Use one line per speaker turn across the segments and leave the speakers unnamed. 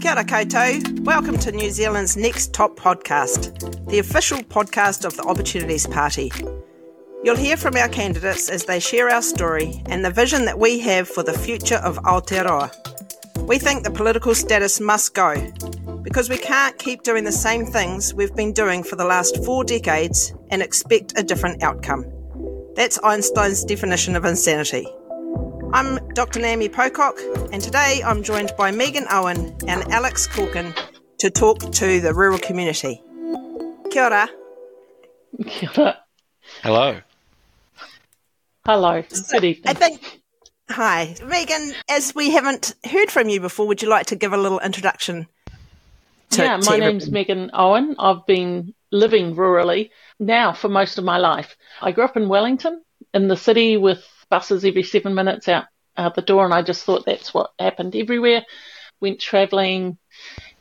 Kia ora koutou. Welcome to New Zealand's Next Top podcast, the official podcast of the Opportunities Party. You'll hear from our candidates as they share our story and the vision that we have for the future of Aotearoa. We think the political status must go because we can't keep doing the same things we've been doing for the last four decades and expect a different outcome. That's Einstein's definition of insanity. I'm Dr. Naomi Pocock, and today I'm joined by Megan Owen and Alex Corkin to talk to the rural community. Kia ora.
Kia ora.
Hello.
Hello. Good evening.
I think, hi. Megan, as we haven't heard from you before, would you like to give a little introduction? To,
yeah,
to
my
everyone?
name's Megan Owen. I've been living rurally now for most of my life. I grew up in Wellington, in the city with buses every seven minutes out, out the door, and I just thought that's what happened everywhere. Went travelling,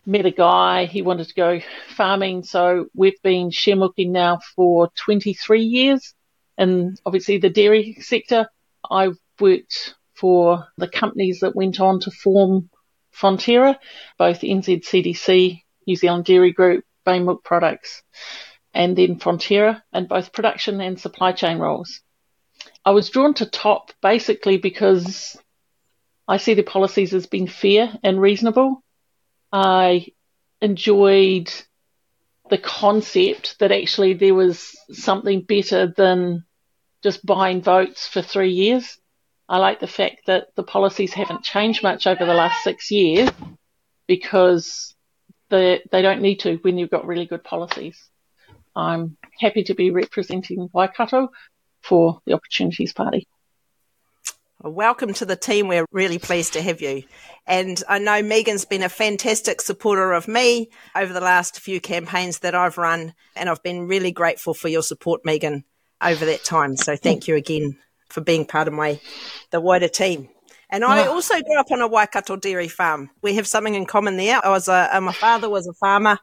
met a guy, he wanted to go farming, so we've been sharemilking now for 23 years, and obviously the dairy sector. I've worked for the companies that went on to form Fonterra, both NZCDC, New Zealand Dairy Group, Bay Milk Products, and then Fonterra, in both production and supply chain roles. I was drawn to top basically because I see the policies as being fair and reasonable. I enjoyed the concept that actually there was something better than just buying votes for three years. I like the fact that the policies haven't changed much over the last six years because they, they don't need to when you've got really good policies. I'm happy to be representing Waikato for the Opportunities Party.
Welcome to the team. We're really pleased to have you. And I know Megan's been a fantastic supporter of me over the last few campaigns that I've run, and I've been really grateful for your support, Megan, over that time. So thank you again for being part of my the wider team. And I
Oh.
also grew up on a Waikato dairy farm. We have something in common there. I was a, uh, my father was a farmer,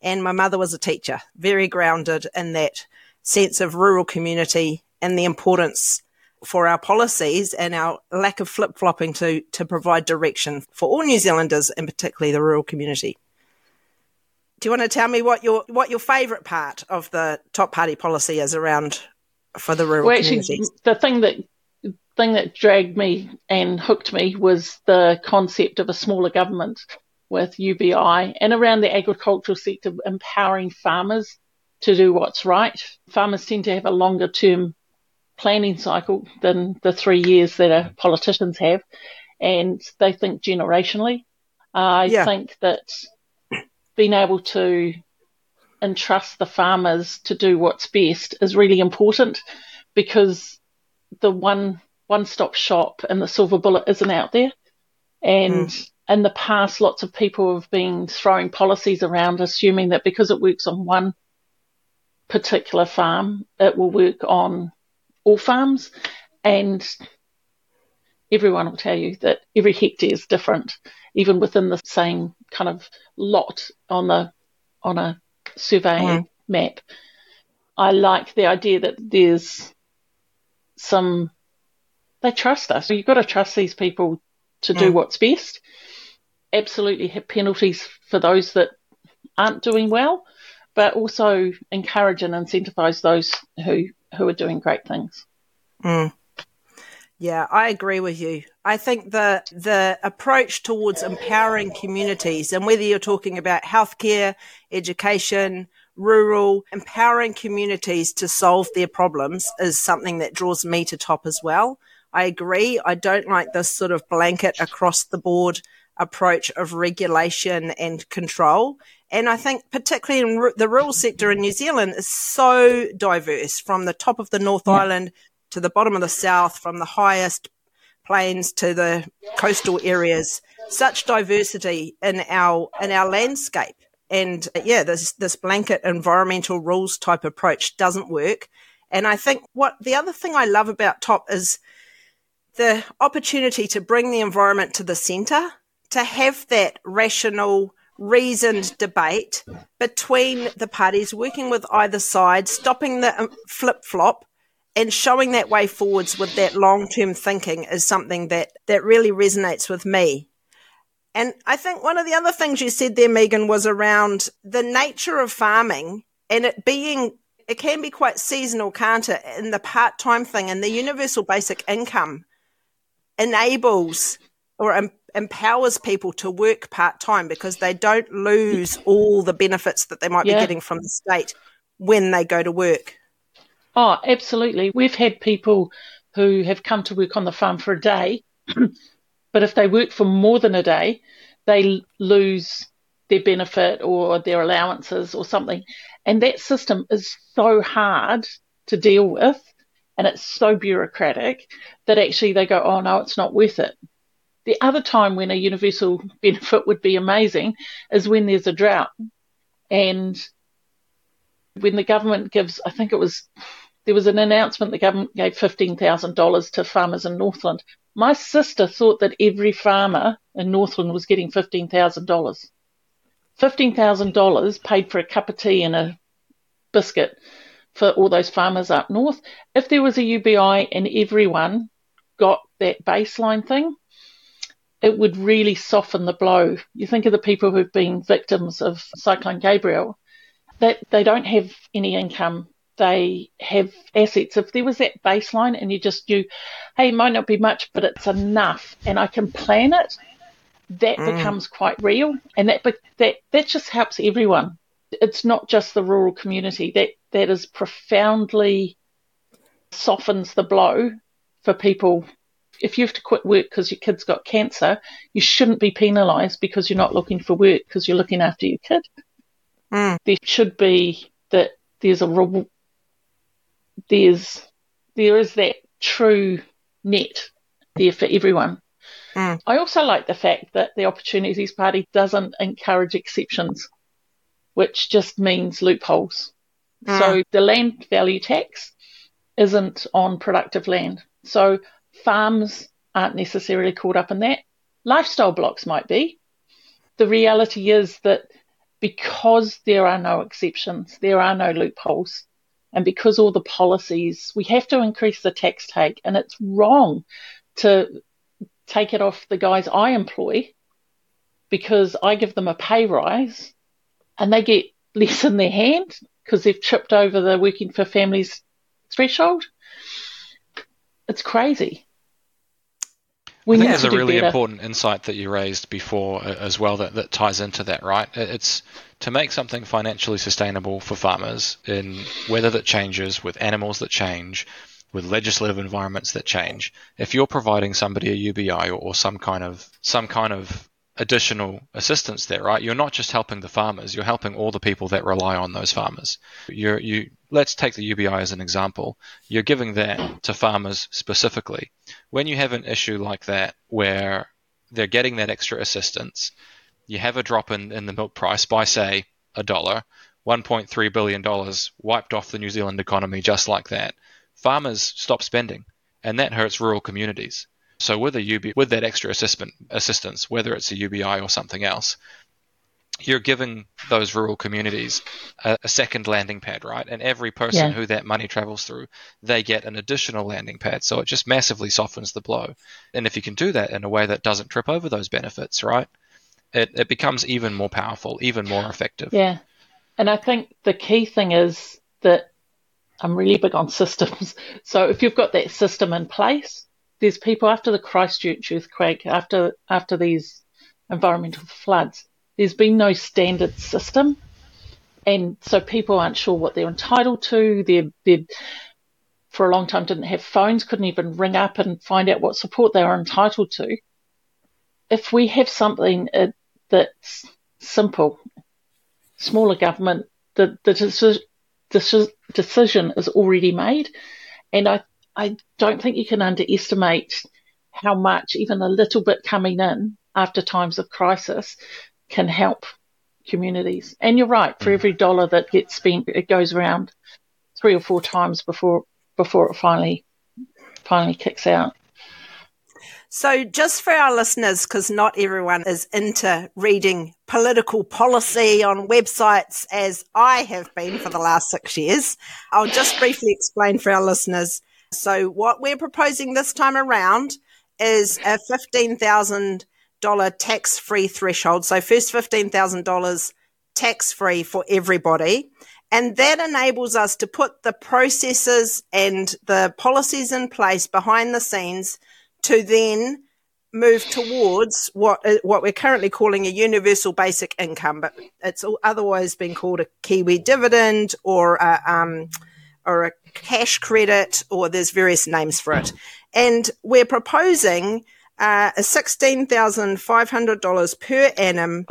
and my mother was a teacher. Very grounded in that sense of rural community and the importance for our policies and our lack of flip flopping to to provide direction for all New Zealanders and particularly the rural community. Do you want to tell me what your what your favourite part of the top party policy is around for the rural
Well, actually, the thing that thing that dragged me and hooked me was the concept of a smaller government with UBI and around the agricultural sector empowering farmers to do what's right. Farmers tend to have a longer term planning cycle than the three years that our politicians have, and they think generationally. I
Yeah.
think that being able to entrust the farmers to do what's best is really important because the one one stop shop and the silver bullet isn't out there. And mm. in the past, lots of people have been throwing policies around, assuming that because it works on one particular farm, it will work on all farms. And everyone will tell you that every hectare is different, even within the same kind of lot on the on a surveying
Mm.
map. I like the idea that there's some they trust us. You've got to trust these people to do
Mm.
what's best. Absolutely have penalties for those that aren't doing well, but also encourage and incentivize those who who are doing great things.
Mm. Yeah, I agree with you. I think the the approach towards empowering communities, and whether you're talking about healthcare, education, rural, empowering communities to solve their problems is something that draws me to top as well. I agree. I don't like this sort of blanket across the board approach of regulation and control. And I think particularly in ru- the rural sector in New Zealand is so diverse from the top of the North Island to the bottom of the south, from the highest plains to the coastal areas. Such diversity in our in our landscape. And uh, yeah, this this blanket environmental rules type approach doesn't work. And I think what the other thing I love about Top is the opportunity to bring the environment to the centre, to have that rational, reasoned debate between the parties, working with either side, stopping the um, flip flop, and showing that way forwards with that long term thinking is something that, that really resonates with me. And I think one of the other things you said there, Megan, was around the nature of farming and it being, it can be quite seasonal, can't it? And the part time thing and the universal basic income enables or empowers people to work part time because they don't lose all the benefits that they might yeah. be getting from the state when they go to work.
Oh, absolutely. We've had people who have come to work on the farm for a day, but if they work for more than a day, they lose their benefit or their allowances or something. And that system is so hard to deal with and it's so bureaucratic that actually they go, oh no, it's not worth it. The other time when a universal benefit would be amazing is when there's a drought. And when the government gives, I think it was, there was an announcement the government gave $15,000 to farmers in Northland. My sister thought that every farmer in Northland was getting $15,000. $15,000 paid for a cup of tea and a biscuit for all those farmers up north. If there was a UBI and everyone got that baseline thing, it would really soften the blow. You think of the people who've been victims of Cyclone Gabrielle, that they don't have any income. They have assets. If there was that baseline and you just knew, hey, it might not be much, but it's enough and I can plan it, that mm. becomes quite real. And that, that, that just helps everyone. It's not just the rural community. That, that is profoundly softens the blow for people. If you have to quit work because your kid's got cancer, you shouldn't be penalised because you're not looking for work because you're looking after your kid. Mm. There should be that there's a there's there is that true net there for everyone. Mm. I also like the fact that the Opportunities Party doesn't encourage exceptions, which just means loopholes. Mm. So the land value tax isn't on productive land. So farms aren't necessarily caught up in that. Lifestyle blocks might be. The reality is that because there are no exceptions, there are no loopholes, and because all the policies, we have to increase the tax take, and it's wrong to take it off the guys I employ because I give them a pay rise and they get less in their hand because they've tripped over the working for families threshold. It's crazy.
We I think there's a really better. important insight that you raised before uh, as well that, that ties into that, right? It's to make something financially sustainable for farmers in weather that changes, with animals that change, with legislative environments that change. If you're providing somebody a UBI or, or some kind of some kind of additional assistance there, right? You're not just helping the farmers, you're helping all the people that rely on those farmers. You're, you let's take the UBI as an example. You're giving that to farmers specifically. When you have an issue like that where they're getting that extra assistance, you have a drop in, in the milk price by say a dollar, $1.3 billion wiped off the New Zealand economy just like that. Farmers stop spending, and that hurts rural communities. So with a UB, with that extra assistance, whether it's a UBI or something else, you're giving those rural communities a, a second landing pad, right? And every person yeah. who that money travels through, they get an additional landing pad. So it just massively softens the blow. And if you can do that in a way that doesn't trip over those benefits, right? It, it becomes even more powerful, even more effective.
Yeah. And I think the key thing is that I'm really big on systems. So if you've got that system in place, there's people after the Christchurch earthquake, after after these environmental floods, there's been no standard system, and so people aren't sure what they're entitled to. They're, they're for a long time didn't have phones, couldn't even ring up and find out what support they were entitled to. If we have something uh, that's simple, smaller government, the, the decision is already made, and I I don't think you can underestimate how much even a little bit coming in after times of crisis can help communities. And you're right, for mm. every dollar that gets spent, it goes around three or four times before before it finally finally kicks out.
So, just for our listeners, because not everyone is into reading political policy on websites as I have been for the last six years, I'll just briefly explain for our listeners so what we're proposing this time around is a $15,000 tax free threshold. So, first $15,000 tax free for everybody. And that enables us to put the processes and the policies in place behind the scenes to then move towards what uh, what we're currently calling a universal basic income, but it's otherwise been called a Kiwi dividend or a, um, or a cash credit, or there's various names for it. And we're proposing uh, a sixteen thousand five hundred dollars per annum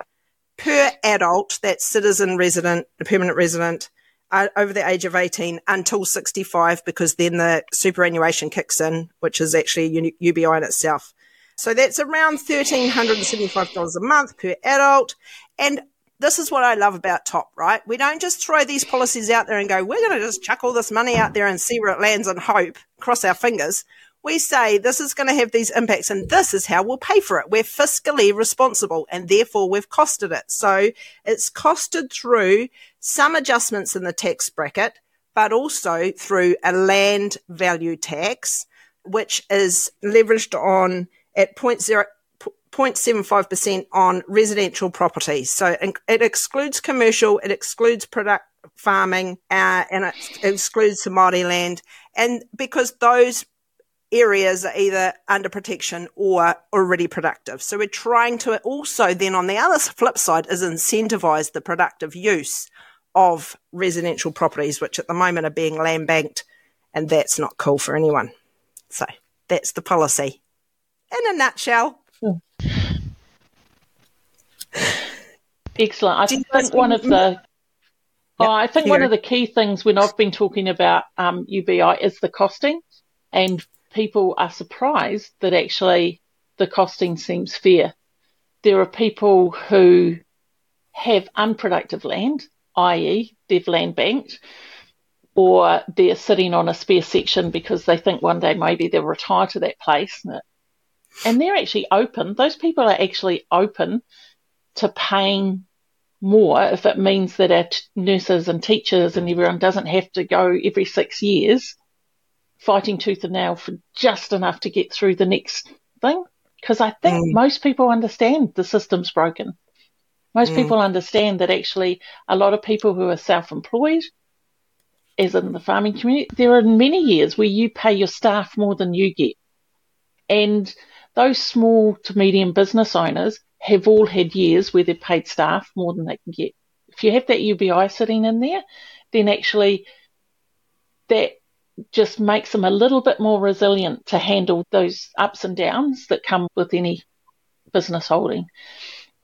per adult, that's citizen resident, a permanent resident, uh, over the age of 18 until 65, because then the superannuation kicks in, which is actually a UBI in itself. So that's around $1,375 a month per adult. And this is what I love about TOP, right? We don't just throw these policies out there and go, we're going to just chuck all this money out there and see where it lands and hope, cross our fingers. We say this is going to have these impacts and this is how we'll pay for it. We're fiscally responsible and therefore we've costed it. So it's costed through some adjustments in the tax bracket, but also through a land value tax, which is leveraged on at 0.75% on residential properties. So it excludes commercial, it excludes product farming, uh, and it excludes Māori land. And because those areas are either under protection or already productive. So we're trying to also then on the other flip side is incentivize the productive use of residential properties, which at the moment are being land banked and that's not cool for anyone. So that's the policy in a nutshell.
Excellent. I think one of the oh, I think one of the key things when I've been talking about um, UBI is the costing, and people are surprised that actually the costing seems fair. There are people who have unproductive land, i.e., they've land banked, or they're sitting on a spare section because they think one day maybe they'll retire to that place and they're actually open. Those people are actually open to paying more if it means that our t- nurses and teachers and everyone doesn't have to go every six years fighting tooth and nail for just enough to get through the next thing. Because I think mm. most people understand the system's broken. Most mm. people understand that actually a lot of people who are self-employed, as in the farming community, there are many years where you pay your staff more than you get. And those small to medium business owners have all had years where they've paid staff more than they can get. If you have that UBI sitting in there, then actually that just makes them a little bit more resilient to handle those ups and downs that come with any business holding.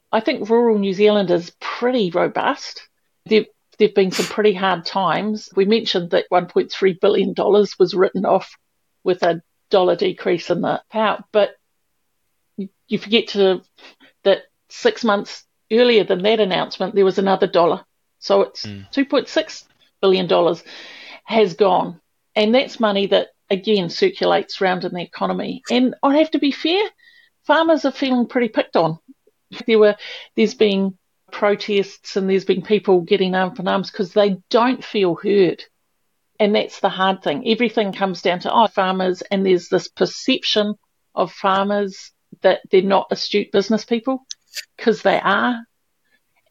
I think rural New Zealand is pretty robust. There have been some pretty hard times. We mentioned that $1.3 billion was written off with a dollar decrease in the power, but you forget to that six months earlier than that announcement, there was another dollar. So it's mm. $2.6 billion has gone. And that's money that, again, circulates around in the economy. And I have to be fair, farmers are feeling pretty picked on. There were, there's been protests and there's been people getting up in arms because they don't feel heard. And that's the hard thing. Everything comes down to, oh, farmers, and there's this perception of farmers that they're not astute business people because they are.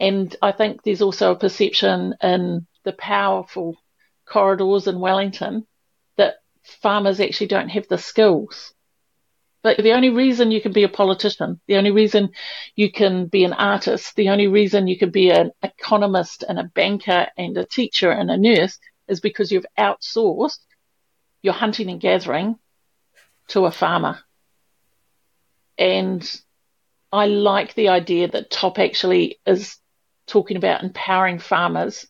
And I think there's also a perception in the powerful corridors in Wellington that farmers actually don't have the skills. But the only reason you can be a politician, the only reason you can be an artist, the only reason you can be an economist and a banker and a teacher and a nurse is because you've outsourced your hunting and gathering to a farmer. And I like the idea that TOP actually is talking about empowering farmers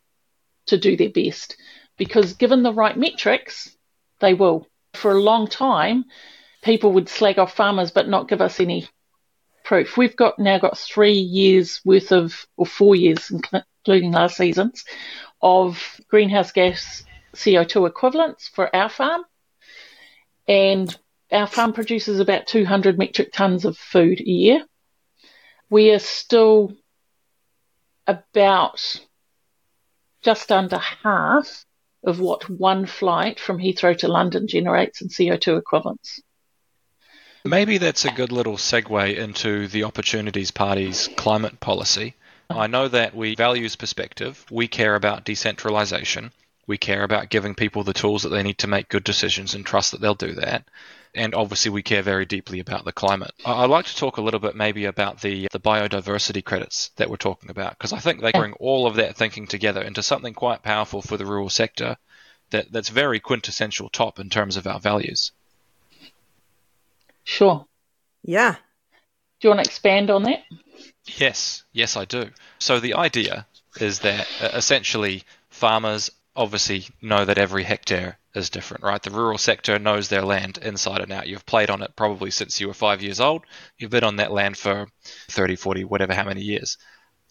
to do their best because given the right metrics, they will. For a long time, people would slag off farmers but not give us any proof. We've got now got three years worth of, or four years, including last season's, of greenhouse gas CO2 equivalents for our farm. And our farm produces about 200 metric tons of food a year. We are still about just under half of what one flight from Heathrow to London generates in CO2 equivalents.
Maybe that's a good little segue into the Opportunities Party's climate policy. Uh-huh. I know that we values perspective, we care about decentralization, we care about giving people the tools that they need to make good decisions and trust that they'll do that. And obviously, we care very deeply about the climate. I'd like to talk a little bit maybe about the, the biodiversity credits that we're talking about, because I think they bring all of that thinking together into something quite powerful for the rural sector that, that's very quintessential top in terms of our values.
Sure.
Yeah.
Do you want to expand on that?
Yes, yes, I do. So the idea is that uh, essentially farmers obviously know that every hectare is different, right? The rural sector knows their land inside and out. You've played on it probably since you were five years old. You've been on that land for 30, 40, whatever, how many years.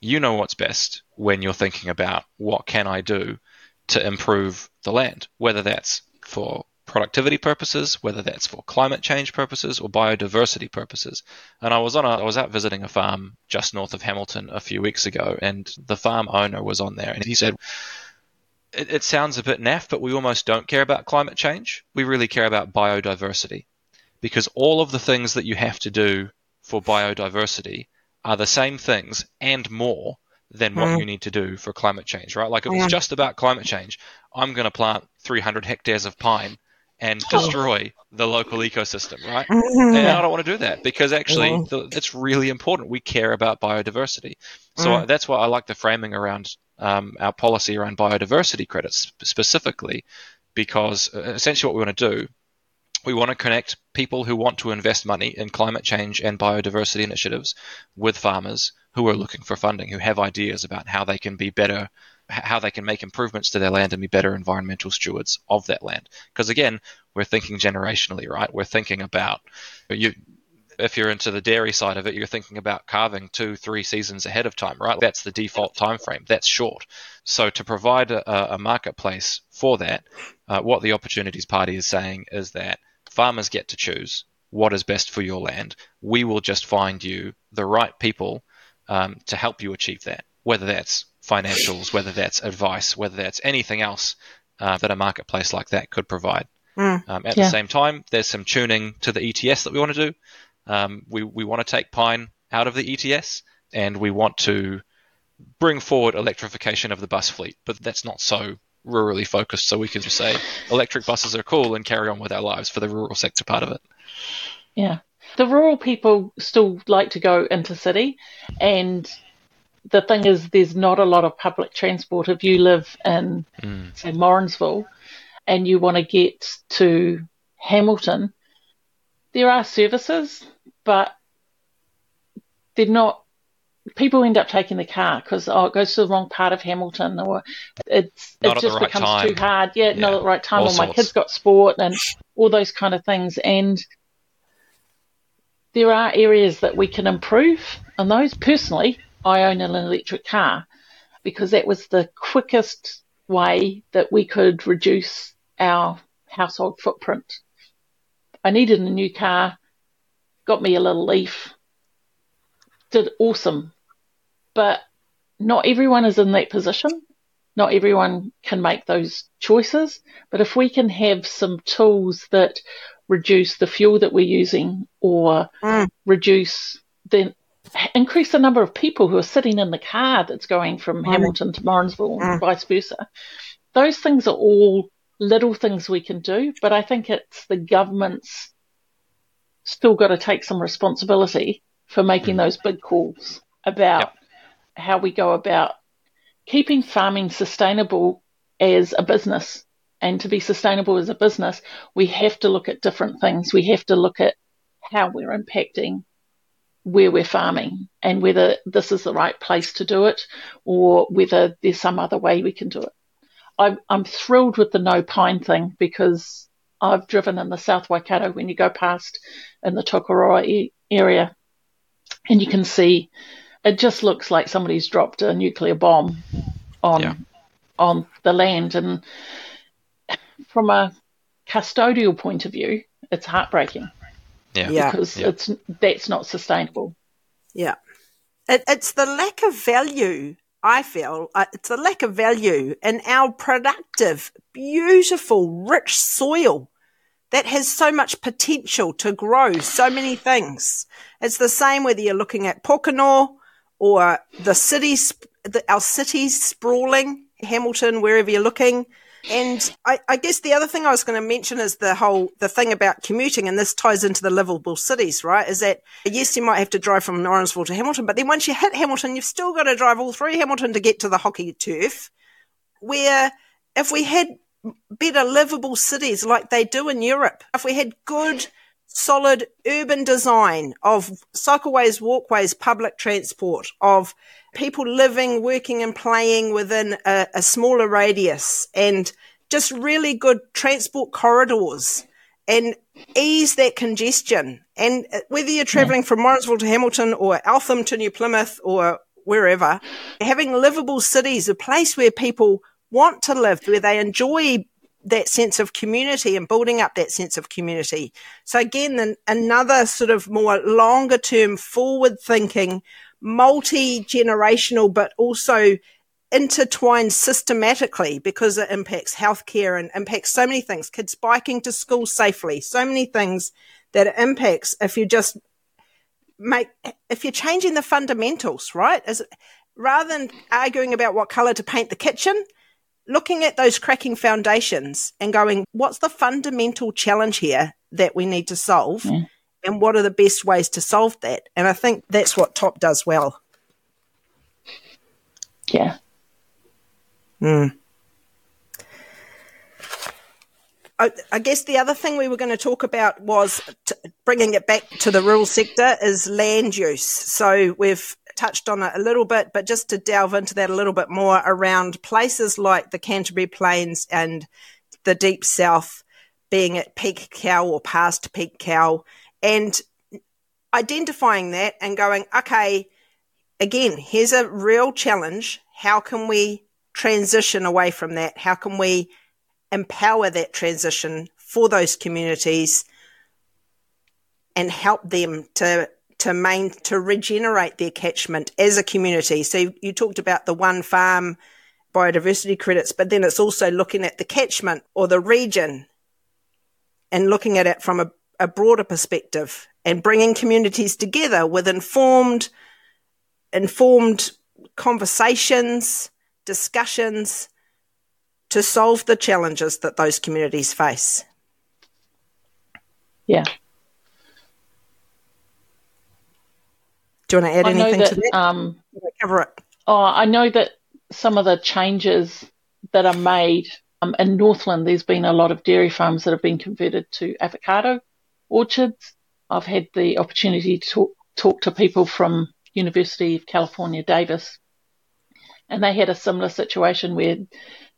You know what's best when you're thinking about what can I do to improve the land, whether that's for productivity purposes, whether that's for climate change purposes or biodiversity purposes. And I was on a, I was out visiting a farm just north of Hamilton a few weeks ago, and the farm owner was on there, and he said, it, it sounds a bit naff, but we almost don't care about climate change. We really care about biodiversity because all of the things that you have to do for biodiversity are the same things and more than what mm. you need to do for climate change, right? Like if it's just about climate change, I'm going to plant 300 hectares of pine and oh. destroy the local ecosystem, right? Mm-hmm. And I don't want to do that because actually mm-hmm. it's really important. We care about biodiversity. So mm. that's why I like the framing around um, our policy around biodiversity credits specifically, because uh, essentially what we want to do, we want to connect people who want to invest money in climate change and biodiversity initiatives with farmers who are looking for funding, who have ideas about how they can be better how they can make improvements to their land and be better environmental stewards of that land. Because again, we're thinking generationally, right? We're thinking about you. If you're into the dairy side of it, you're thinking about calving two, three seasons ahead of time, right? That's the default time frame. That's short. So to provide a, a marketplace for that, uh, what the Opportunities Party is saying is that farmers get to choose what is best for your land. We will just find you the right people um, to help you achieve that, whether that's financials, whether that's advice, whether that's anything else uh, that a marketplace like that could provide. Mm, um, at yeah. the same time, there's some tuning to the ETS that we want to do. Um, we we want to take pine out of the ETS, and we want to bring forward electrification of the bus fleet, but that's not so rurally focused. So we can just say electric buses are cool and carry on with our lives for the rural sector part of it.
Yeah, the rural people still like to go into city, and the thing is, there's not a lot of public transport. If you live in, mm. say, Morrinsville, and you want to get to Hamilton, there are services, but they're not. People end up taking the car because oh, it goes to the wrong part of Hamilton, or it's not it just right becomes time. too hard. Yeah, yeah, not at the right time. All or sorts. my kids got sport and all those kind of things. And there are areas that we can improve on those. Personally, I own an electric car because that was the quickest way that we could reduce our household footprint. I needed a new car, got me a little leaf, did awesome. But not everyone is in that position. Not everyone can make those choices. But if we can have some tools that reduce the fuel that we're using or mm. reduce the increase the number of people who are sitting in the car that's going from mm. Hamilton to Morrinsville mm. and vice versa. Those things are all little things we can do, but I think it's the government's still got to take some responsibility for making mm. those big calls about yep. how we go about keeping farming sustainable as a business. And to be sustainable as a business, we have to look at different things. We have to look at how we're impacting where we're farming and whether this is the right place to do it or whether there's some other way we can do it. I'm, I'm thrilled with the no pine thing because I've driven in the South Waikato when you go past in the Tokoroa area and you can see it just looks like somebody's dropped a nuclear bomb on yeah. on the land and from a custodial point of view it's heartbreaking
yeah. yeah.
Because yeah. it's that's not sustainable.
Yeah. It, it's the lack of value, I feel. Uh, it's a lack of value in our productive, beautiful, rich soil. that has so much potential to grow so many things. It's the same whether you're looking at Pokeno or the cities, the, our cities sprawling, Hamilton, wherever you're looking. And I, I, guess the other thing I was going to mention is the whole the thing about commuting, and this ties into the livable cities, right? Is that yes, you might have to drive from Morrinsville to Hamilton, but then once you hit Hamilton, you've still got to drive all through Hamilton to get to the hockey turf. Where if we had better livable cities like they do in Europe, if we had good solid urban design of cycleways, walkways, public transport, of people living, working, and playing within a, a smaller radius, and just really good transport corridors and ease that congestion. And uh, whether you're traveling from Morrinsville to Hamilton or Eltham to New Plymouth or wherever, having livable cities, a place where people want to live, where they enjoy that sense of community and building up that sense of community. So again, another sort of more longer term forward thinking, multi generational, but also intertwined systematically because it impacts healthcare and impacts so many things, kids biking to school safely, so many things that it impacts if you just make, if you're changing the fundamentals, right? As, rather than arguing about what color to paint the kitchen, looking at those cracking foundations and going, what's the fundamental challenge here that we need to solve? Yeah. And what are the best ways to solve that? And I think that's what TOP does well.
Yeah.
Hmm. I, I, guess the other thing we were going to talk about was t- bringing it back to the rural sector is land use. So we've touched on it a little bit, but just to delve into that a little bit more around places like the Canterbury Plains and the Deep South being at peak cow or past peak cow and identifying that and going, okay, again, here's a real challenge. How can we transition away from that? How can we empower that transition for those communities and help them to to main to regenerate their catchment as a community. So you, you talked about the one farm biodiversity credits, but then it's also looking at the catchment or the region and looking at it from a, a broader perspective and bringing communities together with informed informed conversations, discussions to solve the challenges that those communities face.
Yeah.
Do you want to add anything that, to that? Um, cover it.
Oh, I know that some of the changes that are made um, in Northland, there's been a lot of dairy farms that have been converted to avocado orchards. I've had the opportunity to talk, talk to people from University of California, Davis, and they had a similar situation where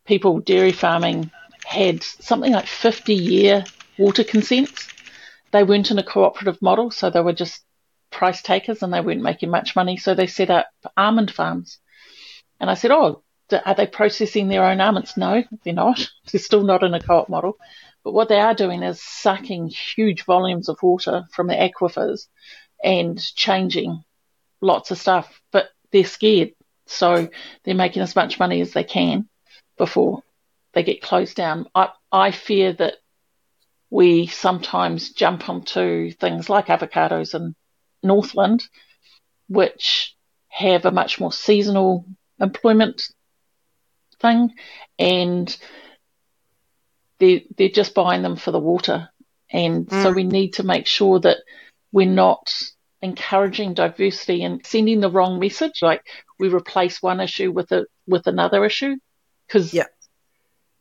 people dairy farming had something like 50 year water consents. They weren't in a cooperative model, so they were just price takers and they weren't making much money. So they set up almond farms. And I said, Oh, are they processing their own almonds? No, they're not. They're still not in a co-op model. But what they are doing is sucking huge volumes of water from the aquifers and changing lots of stuff. But they're scared. So they're making as much money as they can before they get closed down. I, I fear that we sometimes jump onto things like avocados and Northland, which have a much more seasonal employment thing, and they they're just buying them for the water, and mm. so we need to make sure that we're not encouraging diversity and sending the wrong message, like we replace one issue with a with another issue, because
yeah.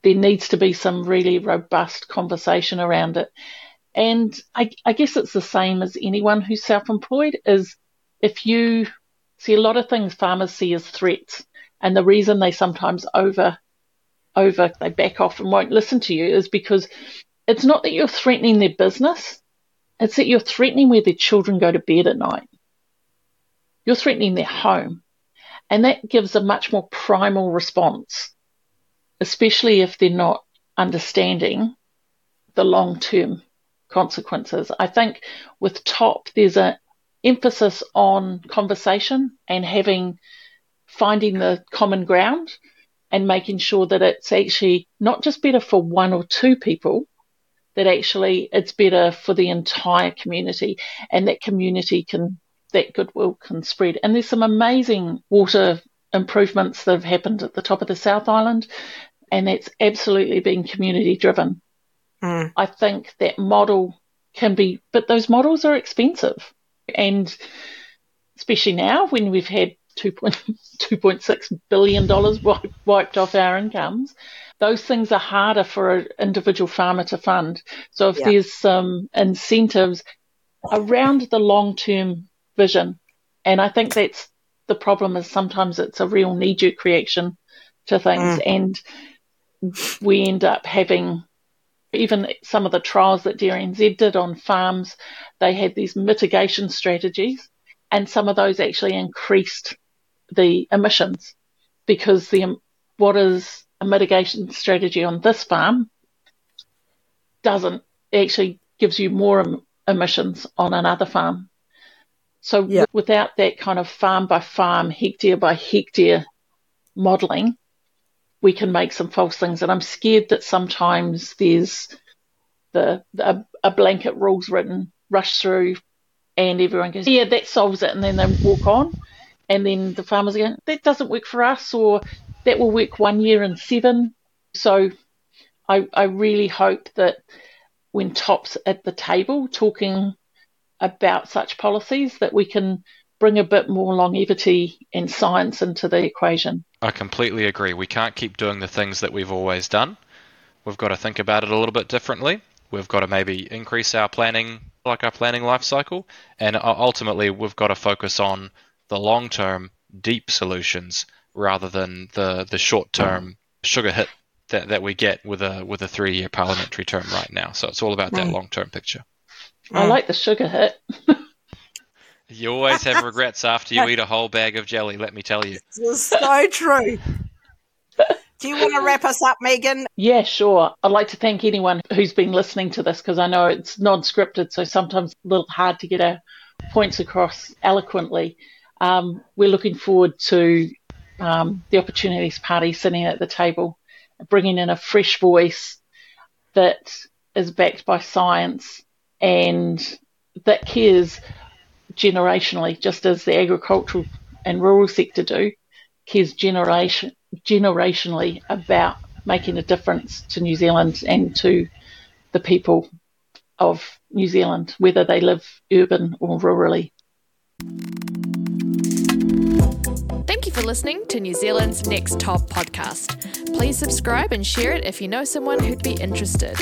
there needs to be some really robust conversation around it. And I, I guess it's the same as anyone who's self-employed is if you see a lot of things farmers see as threats and the reason they sometimes over, over, they back off and won't listen to you is because it's not that you're threatening their business. It's that you're threatening where their children go to bed at night. You're threatening their home. And that gives a much more primal response, especially if they're not understanding the long term consequences. I think with TOP, there's an emphasis on conversation and having, finding the common ground and making sure that it's actually not just better for one or two people, that actually it's better for the entire community and that community can, that goodwill can spread. And there's some amazing water improvements that have happened at the top of the South Island and that's absolutely been community driven. Mm. I think that model can be, but those models are expensive. And especially now when we've had $2.6 billion wiped off our incomes, those things are harder for an individual farmer to fund. So if yeah. there's some incentives around the long term vision, and I think that's the problem is sometimes it's a real knee jerk reaction to things, mm. and we end up having even some of the trials that DairyNZ did on farms, they had these mitigation strategies, and some of those actually increased the emissions because the um, what is a mitigation strategy on this farm doesn't actually gives you more em- emissions on another farm. So yeah. w- without that kind of farm by farm, hectare by hectare modelling, we can make some false things. And I'm scared that sometimes there's the, the a, blanket rules written, rush through, and everyone goes, yeah, that solves it, and then they walk on, and then the farmers are going, that doesn't work for us, or that will work one year in seven. So I, I really hope that when TOP's at the table talking about such policies, that we can bring a bit more longevity and science into the equation.
I completely agree. We can't keep doing the things that we've always done. We've got to think about it a little bit differently. We've got to maybe increase our planning, like our planning life cycle, and uh, ultimately we've got to focus on the long-term, deep solutions rather than the the short-term sugar hit that, that we get with a with a three-year parliamentary term right now. So it's all about that mm. long-term picture.
I like the sugar hit.
You always have regrets after you eat a whole bag of jelly, let me tell you.
It's so true. Do you want to wrap us up, Megan?
Yeah, sure. I'd like to thank anyone who's been listening to this because I know it's non scripted, so sometimes a little hard to get our points across eloquently. Um, we're looking forward to um, the Opportunities Party sitting at the table, bringing in a fresh voice that is backed by science and that cares generationally, just as the agricultural and rural sector do, cares generation, generationally about making a difference to New Zealand and to the people of New Zealand, whether they live urban or rurally.
For listening to New Zealand's Next Top podcast. Please subscribe and share it if you know someone who'd be interested.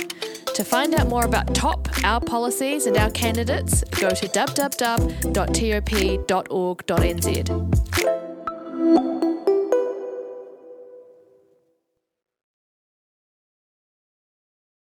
To find out more about TOP, our policies, and our candidates, go to www.top.org.nz.